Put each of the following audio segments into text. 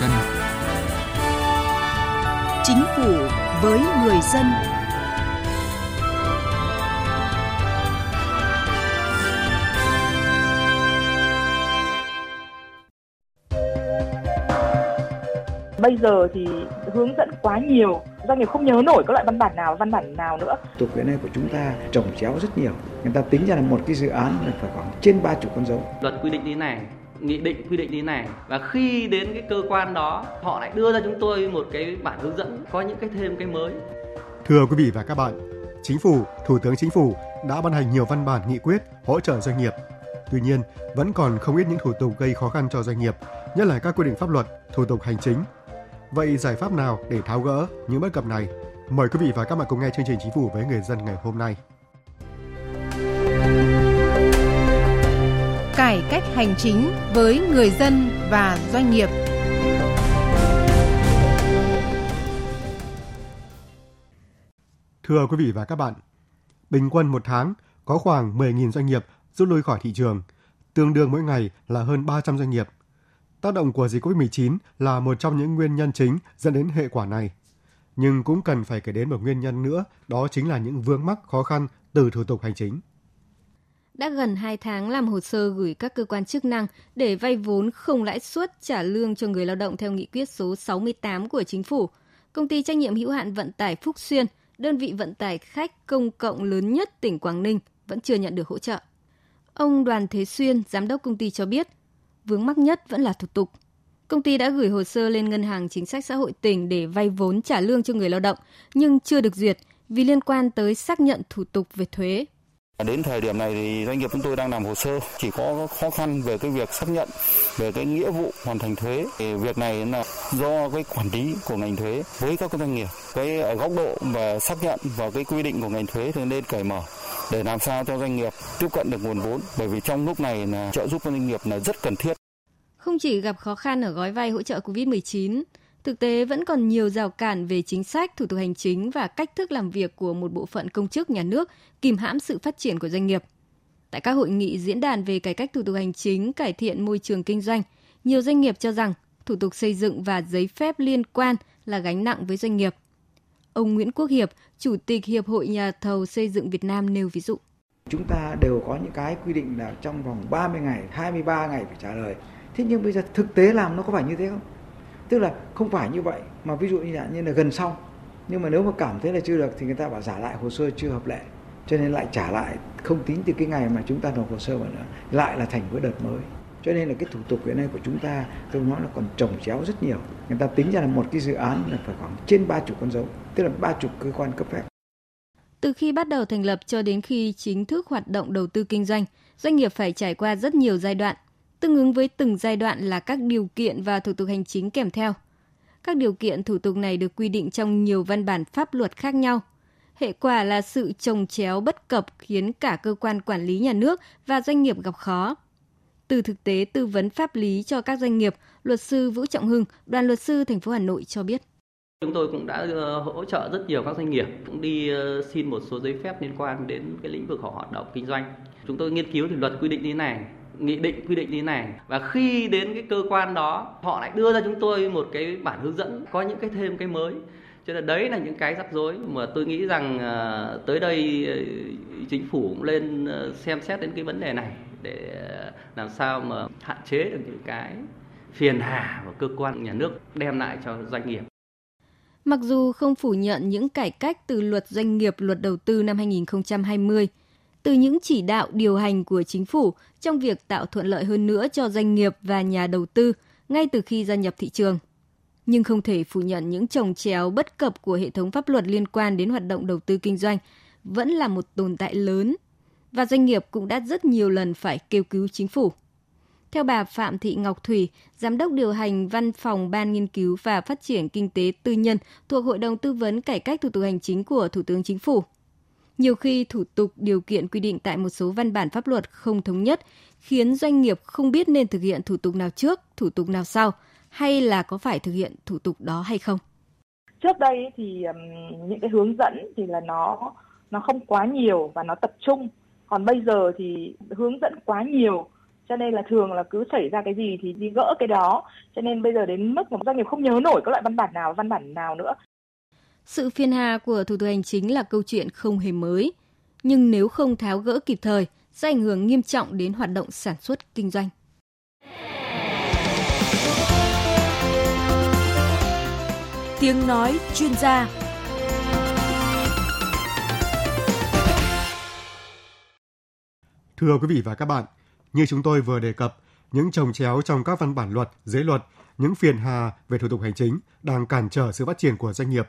dân. Chính phủ với người dân. Bây giờ thì hướng dẫn quá nhiều, doanh nghiệp không nhớ nổi các loại văn bản nào, văn bản nào nữa. Tục hiện nay của chúng ta trồng chéo rất nhiều. Người ta tính ra là một cái dự án là phải khoảng trên ba chục con dấu. Luật quy định như này, nghị định quy định như này và khi đến cái cơ quan đó họ lại đưa ra chúng tôi một cái bản hướng dẫn có những cái thêm cái mới. Thưa quý vị và các bạn, Chính phủ, Thủ tướng Chính phủ đã ban hành nhiều văn bản nghị quyết hỗ trợ doanh nghiệp. Tuy nhiên, vẫn còn không ít những thủ tục gây khó khăn cho doanh nghiệp, nhất là các quy định pháp luật, thủ tục hành chính. Vậy giải pháp nào để tháo gỡ những bất cập này? Mời quý vị và các bạn cùng nghe chương trình Chính phủ với người dân ngày hôm nay. Cải cách hành chính với người dân và doanh nghiệp. Thưa quý vị và các bạn, bình quân một tháng có khoảng 10.000 doanh nghiệp rút lui khỏi thị trường, tương đương mỗi ngày là hơn 300 doanh nghiệp. Tác động của dịch COVID-19 là một trong những nguyên nhân chính dẫn đến hệ quả này. Nhưng cũng cần phải kể đến một nguyên nhân nữa, đó chính là những vướng mắc khó khăn từ thủ tục hành chính. Đã gần 2 tháng làm hồ sơ gửi các cơ quan chức năng để vay vốn không lãi suất trả lương cho người lao động theo nghị quyết số 68 của chính phủ. Công ty trách nhiệm hữu hạn vận tải Phúc Xuyên, đơn vị vận tải khách công cộng lớn nhất tỉnh Quảng Ninh vẫn chưa nhận được hỗ trợ. Ông Đoàn Thế Xuyên, giám đốc công ty cho biết, vướng mắc nhất vẫn là thủ tục. Công ty đã gửi hồ sơ lên Ngân hàng Chính sách Xã hội tỉnh để vay vốn trả lương cho người lao động, nhưng chưa được duyệt vì liên quan tới xác nhận thủ tục về thuế. Đến thời điểm này thì doanh nghiệp chúng tôi đang làm hồ sơ, chỉ có khó khăn về cái việc xác nhận về cái nghĩa vụ hoàn thành thuế. Thì việc này là do cái quản lý của ngành thuế với các doanh nghiệp. Cái ở góc độ và xác nhận và cái quy định của ngành thuế thì nên cởi mở để làm sao cho doanh nghiệp tiếp cận được nguồn vốn bởi vì trong lúc này là trợ giúp doanh nghiệp là rất cần thiết. Không chỉ gặp khó khăn ở gói vay hỗ trợ COVID-19, thực tế vẫn còn nhiều rào cản về chính sách, thủ tục hành chính và cách thức làm việc của một bộ phận công chức nhà nước kìm hãm sự phát triển của doanh nghiệp. Tại các hội nghị diễn đàn về cải cách thủ tục hành chính, cải thiện môi trường kinh doanh, nhiều doanh nghiệp cho rằng thủ tục xây dựng và giấy phép liên quan là gánh nặng với doanh nghiệp. Ông Nguyễn Quốc Hiệp, Chủ tịch Hiệp hội Nhà thầu xây dựng Việt Nam nêu ví dụ. Chúng ta đều có những cái quy định là trong vòng 30 ngày, 23 ngày phải trả lời. Thế nhưng bây giờ thực tế làm nó có phải như thế không? Tức là không phải như vậy mà ví dụ như là, như là gần xong. Nhưng mà nếu mà cảm thấy là chưa được thì người ta bảo giả lại hồ sơ chưa hợp lệ. Cho nên lại trả lại không tính từ cái ngày mà chúng ta nộp hồ sơ vào nữa. Lại là thành cái đợt mới. Cho nên là cái thủ tục hiện nay của chúng ta tôi nói là còn trồng chéo rất nhiều. Người ta tính ra là một cái dự án là phải khoảng trên ba chục con dấu, tức là ba chục cơ quan cấp phép. Từ khi bắt đầu thành lập cho đến khi chính thức hoạt động đầu tư kinh doanh, doanh nghiệp phải trải qua rất nhiều giai đoạn. Tương ứng với từng giai đoạn là các điều kiện và thủ tục hành chính kèm theo. Các điều kiện thủ tục này được quy định trong nhiều văn bản pháp luật khác nhau. Hệ quả là sự trồng chéo bất cập khiến cả cơ quan quản lý nhà nước và doanh nghiệp gặp khó. Từ thực tế tư vấn pháp lý cho các doanh nghiệp, luật sư Vũ Trọng Hưng, đoàn luật sư thành phố Hà Nội cho biết. Chúng tôi cũng đã ờ, hỗ trợ rất nhiều các doanh nghiệp, cũng đi ờ, xin một số giấy phép liên quan đến cái lĩnh vực họ hoạt động kinh doanh. Chúng tôi nghiên cứu thì luật quy định như này, nghị định quy định như này và khi đến cái cơ quan đó họ lại đưa ra chúng tôi một cái bản hướng dẫn có những cái thêm cái mới cho nên đấy là những cái rắc rối mà tôi nghĩ rằng ờ, tới đây ờ, chính phủ cũng lên ờ, xem xét đến cái vấn đề này để làm sao mà hạn chế được những cái phiền hà của cơ quan nhà nước đem lại cho doanh nghiệp. Mặc dù không phủ nhận những cải cách từ luật doanh nghiệp, luật đầu tư năm 2020, từ những chỉ đạo điều hành của chính phủ trong việc tạo thuận lợi hơn nữa cho doanh nghiệp và nhà đầu tư ngay từ khi gia nhập thị trường. Nhưng không thể phủ nhận những trồng chéo bất cập của hệ thống pháp luật liên quan đến hoạt động đầu tư kinh doanh vẫn là một tồn tại lớn và doanh nghiệp cũng đã rất nhiều lần phải kêu cứu chính phủ. Theo bà Phạm Thị Ngọc Thủy, Giám đốc điều hành Văn phòng Ban Nghiên cứu và Phát triển Kinh tế Tư nhân thuộc Hội đồng Tư vấn Cải cách Thủ tục Hành chính của Thủ tướng Chính phủ. Nhiều khi thủ tục điều kiện quy định tại một số văn bản pháp luật không thống nhất, khiến doanh nghiệp không biết nên thực hiện thủ tục nào trước, thủ tục nào sau, hay là có phải thực hiện thủ tục đó hay không. Trước đây thì um, những cái hướng dẫn thì là nó nó không quá nhiều và nó tập trung. Còn bây giờ thì hướng dẫn quá nhiều cho nên là thường là cứ xảy ra cái gì thì đi gỡ cái đó cho nên bây giờ đến mức mà doanh nghiệp không nhớ nổi các loại văn bản nào văn bản nào nữa sự phiền hà của thủ tục hành chính là câu chuyện không hề mới. Nhưng nếu không tháo gỡ kịp thời sẽ ảnh hưởng nghiêm trọng đến hoạt động sản xuất kinh doanh. Tiếng nói chuyên gia. Thưa quý vị và các bạn, như chúng tôi vừa đề cập, những trồng chéo trong các văn bản luật, giấy luật, những phiền hà về thủ tục hành chính đang cản trở sự phát triển của doanh nghiệp.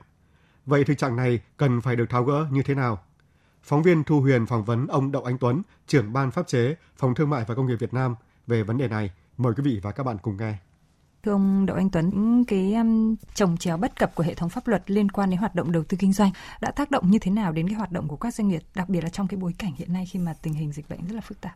Vậy thực trạng này cần phải được tháo gỡ như thế nào? Phóng viên Thu Huyền phỏng vấn ông Đậu Anh Tuấn, trưởng ban pháp chế, Phòng Thương mại và Công nghiệp Việt Nam về vấn đề này. Mời quý vị và các bạn cùng nghe. Thưa ông Đậu Anh Tuấn, cái um, trồng chéo bất cập của hệ thống pháp luật liên quan đến hoạt động đầu tư kinh doanh đã tác động như thế nào đến cái hoạt động của các doanh nghiệp, đặc biệt là trong cái bối cảnh hiện nay khi mà tình hình dịch bệnh rất là phức tạp?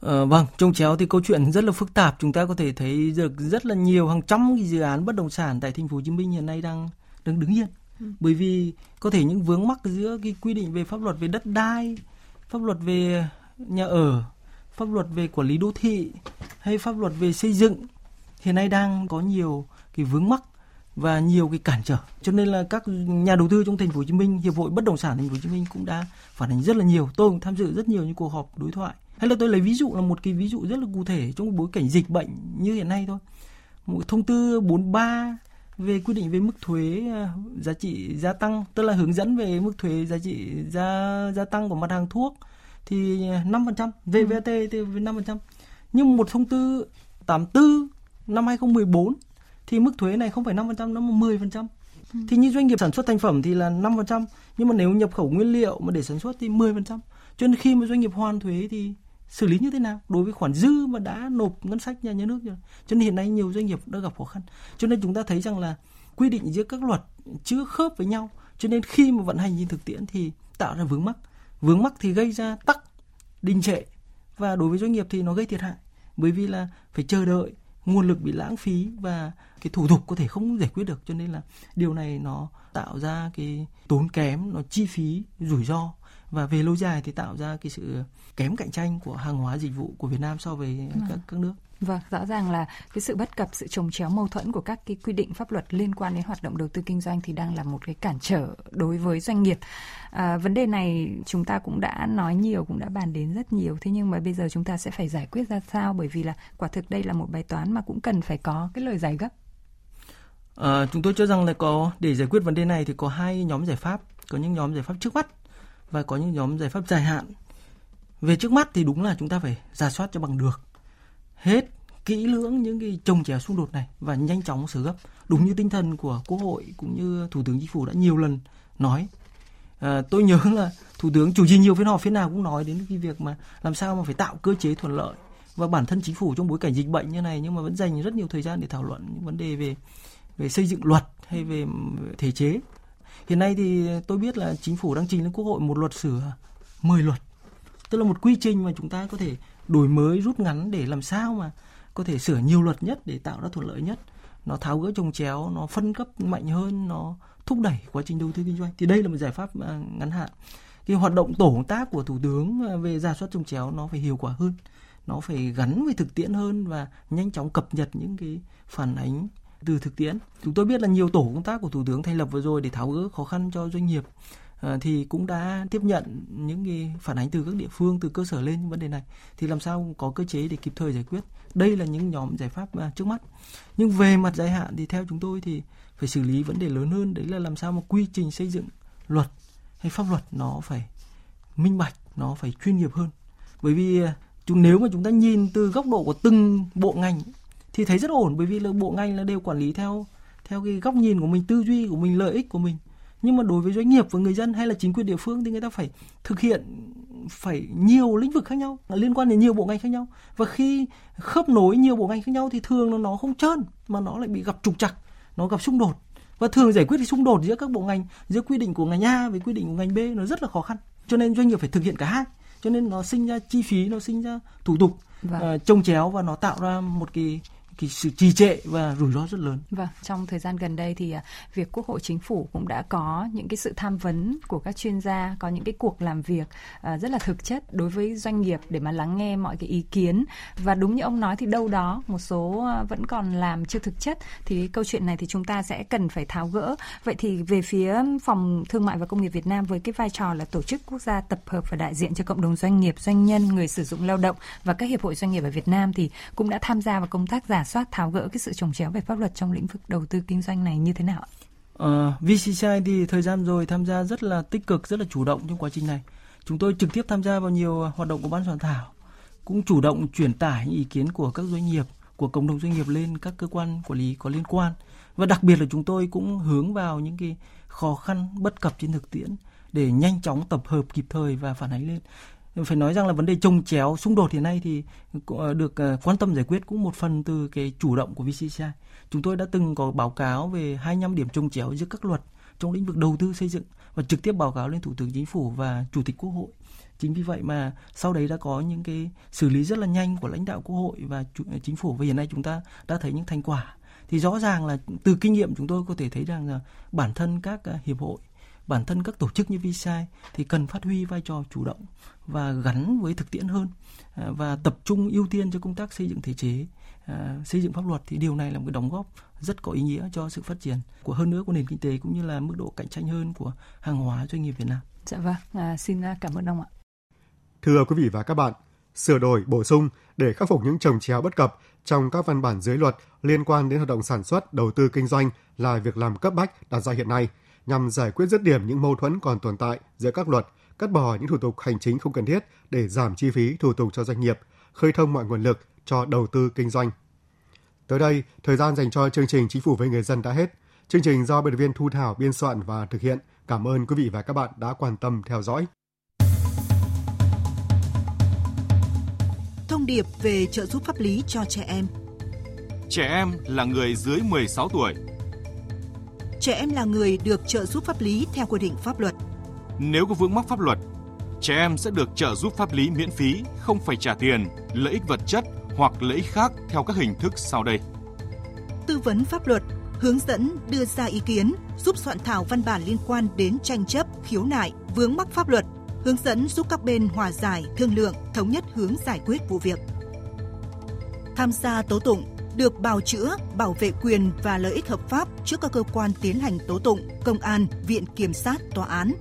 Ờ, vâng, trồng chéo thì câu chuyện rất là phức tạp. Chúng ta có thể thấy được rất là nhiều hàng trăm cái dự án bất động sản tại thành phố Hồ Chí Minh hiện nay đang đang đứng yên. Ừ. Bởi vì có thể những vướng mắc giữa cái quy định về pháp luật về đất đai, pháp luật về nhà ở, pháp luật về quản lý đô thị hay pháp luật về xây dựng hiện nay đang có nhiều cái vướng mắc và nhiều cái cản trở. Cho nên là các nhà đầu tư trong thành phố Hồ Chí Minh hiệp hội bất động sản thành phố Hồ Chí Minh cũng đã phản ánh rất là nhiều. Tôi cũng tham dự rất nhiều những cuộc họp đối thoại. Hay là tôi lấy ví dụ là một cái ví dụ rất là cụ thể trong bối cảnh dịch bệnh như hiện nay thôi. Một thông tư 43 về quy định về mức thuế à, giá trị gia tăng tức là hướng dẫn về mức thuế giá trị gia gia tăng của mặt hàng thuốc thì 5% VVT thì 5% nhưng một thông tư 84 năm 2014 thì mức thuế này không phải 5% nó mà 10%. Ừ. Thì như doanh nghiệp sản xuất thành phẩm thì là 5%, nhưng mà nếu nhập khẩu nguyên liệu mà để sản xuất thì 10%. Cho nên khi mà doanh nghiệp hoàn thuế thì xử lý như thế nào đối với khoản dư mà đã nộp ngân sách nhà nhà nước rồi. Cho nên hiện nay nhiều doanh nghiệp đã gặp khó khăn. Cho nên chúng ta thấy rằng là quy định giữa các luật chưa khớp với nhau. Cho nên khi mà vận hành trên thực tiễn thì tạo ra vướng mắc. Vướng mắc thì gây ra tắc, đình trệ và đối với doanh nghiệp thì nó gây thiệt hại bởi vì là phải chờ đợi nguồn lực bị lãng phí và cái thủ tục có thể không giải quyết được cho nên là điều này nó tạo ra cái tốn kém nó chi phí rủi ro và về lâu dài thì tạo ra cái sự kém cạnh tranh của hàng hóa dịch vụ của Việt Nam so với các vâng. các nước. Vâng, rõ ràng là cái sự bất cập, sự trồng chéo mâu thuẫn của các cái quy định pháp luật liên quan đến hoạt động đầu tư kinh doanh thì đang là một cái cản trở đối với doanh nghiệp. À, vấn đề này chúng ta cũng đã nói nhiều, cũng đã bàn đến rất nhiều. Thế nhưng mà bây giờ chúng ta sẽ phải giải quyết ra sao? Bởi vì là quả thực đây là một bài toán mà cũng cần phải có cái lời giải gấp. À, chúng tôi cho rằng là có để giải quyết vấn đề này thì có hai nhóm giải pháp, có những nhóm giải pháp trước mắt và có những nhóm giải pháp dài hạn. Về trước mắt thì đúng là chúng ta phải giả soát cho bằng được. Hết kỹ lưỡng những cái trồng chéo xung đột này và nhanh chóng xử gấp. Đúng như tinh thần của quốc hội cũng như thủ tướng chính phủ đã nhiều lần nói. À, tôi nhớ là thủ tướng chủ trì nhiều phiên họp phiên nào cũng nói đến cái việc mà làm sao mà phải tạo cơ chế thuận lợi. Và bản thân chính phủ trong bối cảnh dịch bệnh như này nhưng mà vẫn dành rất nhiều thời gian để thảo luận những vấn đề về về xây dựng luật hay về thể chế hiện nay thì tôi biết là chính phủ đang trình lên quốc hội một luật sửa 10 luật. Tức là một quy trình mà chúng ta có thể đổi mới rút ngắn để làm sao mà có thể sửa nhiều luật nhất để tạo ra thuận lợi nhất. Nó tháo gỡ trồng chéo, nó phân cấp mạnh hơn, nó thúc đẩy quá trình đầu tư kinh doanh. Thì đây là một giải pháp à, ngắn hạn. Cái hoạt động tổ công tác của thủ tướng à, về giả soát trồng chéo nó phải hiệu quả hơn, nó phải gắn với thực tiễn hơn và nhanh chóng cập nhật những cái phản ánh từ thực tiễn. Chúng tôi biết là nhiều tổ công tác của thủ tướng thành lập vừa rồi để tháo gỡ khó khăn cho doanh nghiệp ờ, thì cũng đã tiếp nhận những cái phản ánh từ các địa phương, từ cơ sở lên vấn đề này. Thì làm sao có cơ chế để kịp thời giải quyết? Đây là những nhóm giải pháp à, trước mắt. Nhưng về mặt dài hạn thì theo chúng tôi thì phải xử lý vấn đề lớn hơn. Đấy là làm sao mà quy trình xây dựng luật hay pháp luật nó phải minh bạch, nó phải chuyên nghiệp hơn. Bởi vì à, chúng, nếu mà chúng ta nhìn từ góc độ của từng bộ ngành thì thấy rất ổn bởi vì là bộ ngành là đều quản lý theo theo cái góc nhìn của mình tư duy của mình lợi ích của mình. Nhưng mà đối với doanh nghiệp và người dân hay là chính quyền địa phương thì người ta phải thực hiện phải nhiều lĩnh vực khác nhau liên quan đến nhiều bộ ngành khác nhau. Và khi khớp nối nhiều bộ ngành khác nhau thì thường nó nó không trơn mà nó lại bị gặp trục trặc nó gặp xung đột. Và thường giải quyết thì xung đột giữa các bộ ngành giữa quy định của ngành A với quy định của ngành B nó rất là khó khăn. Cho nên doanh nghiệp phải thực hiện cả hai cho nên nó sinh ra chi phí nó sinh ra thủ tục vâng. uh, trông chéo và nó tạo ra một cái cái sự trì trệ và rủi ro rất lớn. Vâng, trong thời gian gần đây thì à, việc Quốc hội Chính phủ cũng đã có những cái sự tham vấn của các chuyên gia, có những cái cuộc làm việc à, rất là thực chất đối với doanh nghiệp để mà lắng nghe mọi cái ý kiến và đúng như ông nói thì đâu đó một số à, vẫn còn làm chưa thực chất thì câu chuyện này thì chúng ta sẽ cần phải tháo gỡ. Vậy thì về phía phòng thương mại và công nghiệp Việt Nam với cái vai trò là tổ chức quốc gia tập hợp và đại diện cho cộng đồng doanh nghiệp, doanh nhân, người sử dụng lao động và các hiệp hội doanh nghiệp ở Việt Nam thì cũng đã tham gia vào công tác giả soát tháo gỡ cái sự trồng chéo về pháp luật trong lĩnh vực đầu tư kinh doanh này như thế nào ạ? Uh, VCCI thì thời gian rồi tham gia rất là tích cực, rất là chủ động trong quá trình này. Chúng tôi trực tiếp tham gia vào nhiều ờ, hoạt động của ban soạn thảo, cũng chủ động truyền tải những ý kiến của các doanh nghiệp, của cộng đồng doanh nghiệp lên các cơ quan quản lý có liên quan. Và đặc biệt là chúng tôi cũng hướng vào những cái khó khăn bất cập trên thực tiễn để nhanh chóng tập hợp kịp thời và phản ánh lên phải nói rằng là vấn đề trồng chéo, xung đột hiện nay thì ờ, được ờ, quan tâm giải quyết cũng một phần từ cái chủ động của VCCI. Chúng tôi đã từng có báo cáo về 25 điểm trồng chéo giữa các luật trong lĩnh vực đầu tư xây dựng và trực tiếp báo cáo lên Thủ tướng Chính phủ và Chủ tịch Quốc hội. Chính vì vậy mà sau đấy đã có những cái xử lý rất là nhanh của lãnh đạo Quốc hội và ờ, Chính phủ và hiện nay chúng ta đã thấy những thành quả. Thì rõ ràng là từ kinh nghiệm chúng tôi có thể thấy rằng là bản thân các hiệp hội bản thân các tổ chức như VCI thì cần phát huy vai trò chủ động và gắn với thực tiễn hơn à, và tập trung ưu tiên cho công tác xây dựng thể chế à, xây dựng pháp luật thì điều này là một cái đóng góp rất có ý nghĩa cho sự phát triển của hơn nữa của nền kinh tế cũng như là mức độ cạnh tranh hơn của hàng hóa doanh nghiệp Việt Nam. Dạ vâng, à, xin cảm ơn ông ạ. Thưa quý vị và các bạn, sửa đổi, bổ sung để khắc phục những trồng chéo bất cập trong các văn bản dưới luật liên quan đến hoạt động sản xuất, đầu tư kinh doanh là việc làm cấp bách đặt ra hiện nay – nhằm giải quyết dứt điểm những mâu thuẫn còn tồn tại giữa các luật, cắt bỏ những thủ tục hành chính không cần thiết để giảm chi phí thủ tục cho doanh nghiệp, khơi thông mọi nguồn lực cho đầu tư kinh doanh. Tới đây, thời gian dành cho chương trình Chính phủ với người dân đã hết. Chương trình do biên viên Thu Thảo biên soạn và thực hiện. Cảm ơn quý vị và các bạn đã quan tâm theo dõi. Thông điệp về trợ giúp pháp lý cho trẻ em. Trẻ em là người dưới 16 tuổi trẻ em là người được trợ giúp pháp lý theo quy định pháp luật. Nếu có vướng mắc pháp luật, trẻ em sẽ được trợ giúp pháp lý miễn phí, không phải trả tiền, lợi ích vật chất hoặc lợi ích khác theo các hình thức sau đây. Tư vấn pháp luật, hướng dẫn đưa ra ý kiến, giúp soạn thảo văn bản liên quan đến tranh chấp, khiếu nại, vướng mắc pháp luật, hướng dẫn giúp các bên hòa giải, thương lượng, thống nhất hướng giải quyết vụ việc. Tham gia tố tụng, được bào chữa, bảo vệ quyền và lợi ích hợp pháp trước các cơ quan tiến hành tố tụng, công an, viện kiểm sát, tòa án.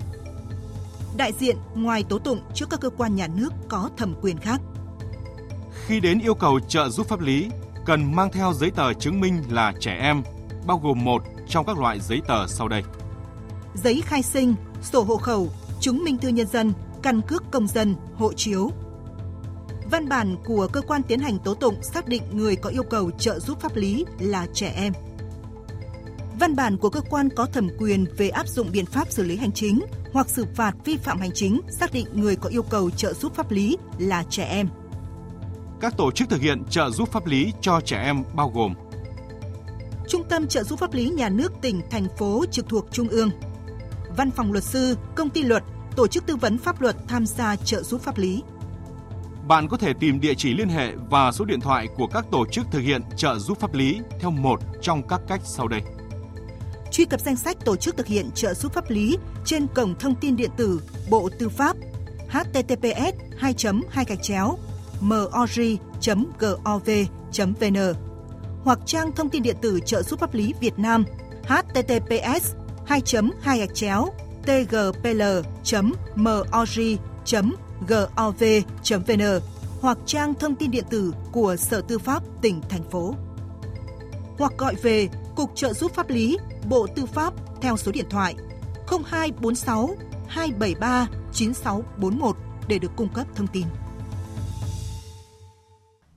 Đại diện ngoài tố tụng trước các cơ quan nhà nước có thẩm quyền khác. Khi đến yêu cầu trợ giúp pháp lý, cần mang theo giấy tờ chứng minh là trẻ em, bao gồm một trong các loại giấy tờ sau đây. Giấy khai sinh, sổ hộ khẩu, chứng minh thư nhân dân, căn cước công dân, hộ chiếu, Văn bản của cơ quan tiến hành tố tụng xác định người có yêu cầu trợ giúp pháp lý là trẻ em. Văn bản của cơ quan có thẩm quyền về áp dụng biện pháp xử lý hành chính hoặc xử phạt vi phạm hành chính xác định người có yêu cầu trợ giúp pháp lý là trẻ em. Các tổ chức thực hiện trợ giúp pháp lý cho trẻ em bao gồm Trung tâm trợ giúp pháp lý nhà nước tỉnh, thành phố trực thuộc Trung ương, Văn phòng luật sư, công ty luật, tổ chức tư vấn pháp luật tham gia trợ giúp pháp lý bạn có thể tìm địa chỉ liên hệ và số điện thoại của các tổ chức thực hiện trợ giúp pháp lý theo một trong các cách sau đây. Truy cập danh sách tổ chức thực hiện trợ giúp pháp lý trên cổng thông tin điện tử Bộ Tư pháp https 2 2 gạch chéo mori.gov.vn hoặc trang thông tin điện tử trợ giúp pháp lý Việt Nam https 2 2 gạch chéo tgpl.mori.gov.vn gov.vn hoặc trang thông tin điện tử của Sở Tư pháp tỉnh, thành phố. Hoặc gọi về Cục Trợ giúp pháp lý, Bộ Tư pháp theo số điện thoại 0246 273 9641 để được cung cấp thông tin.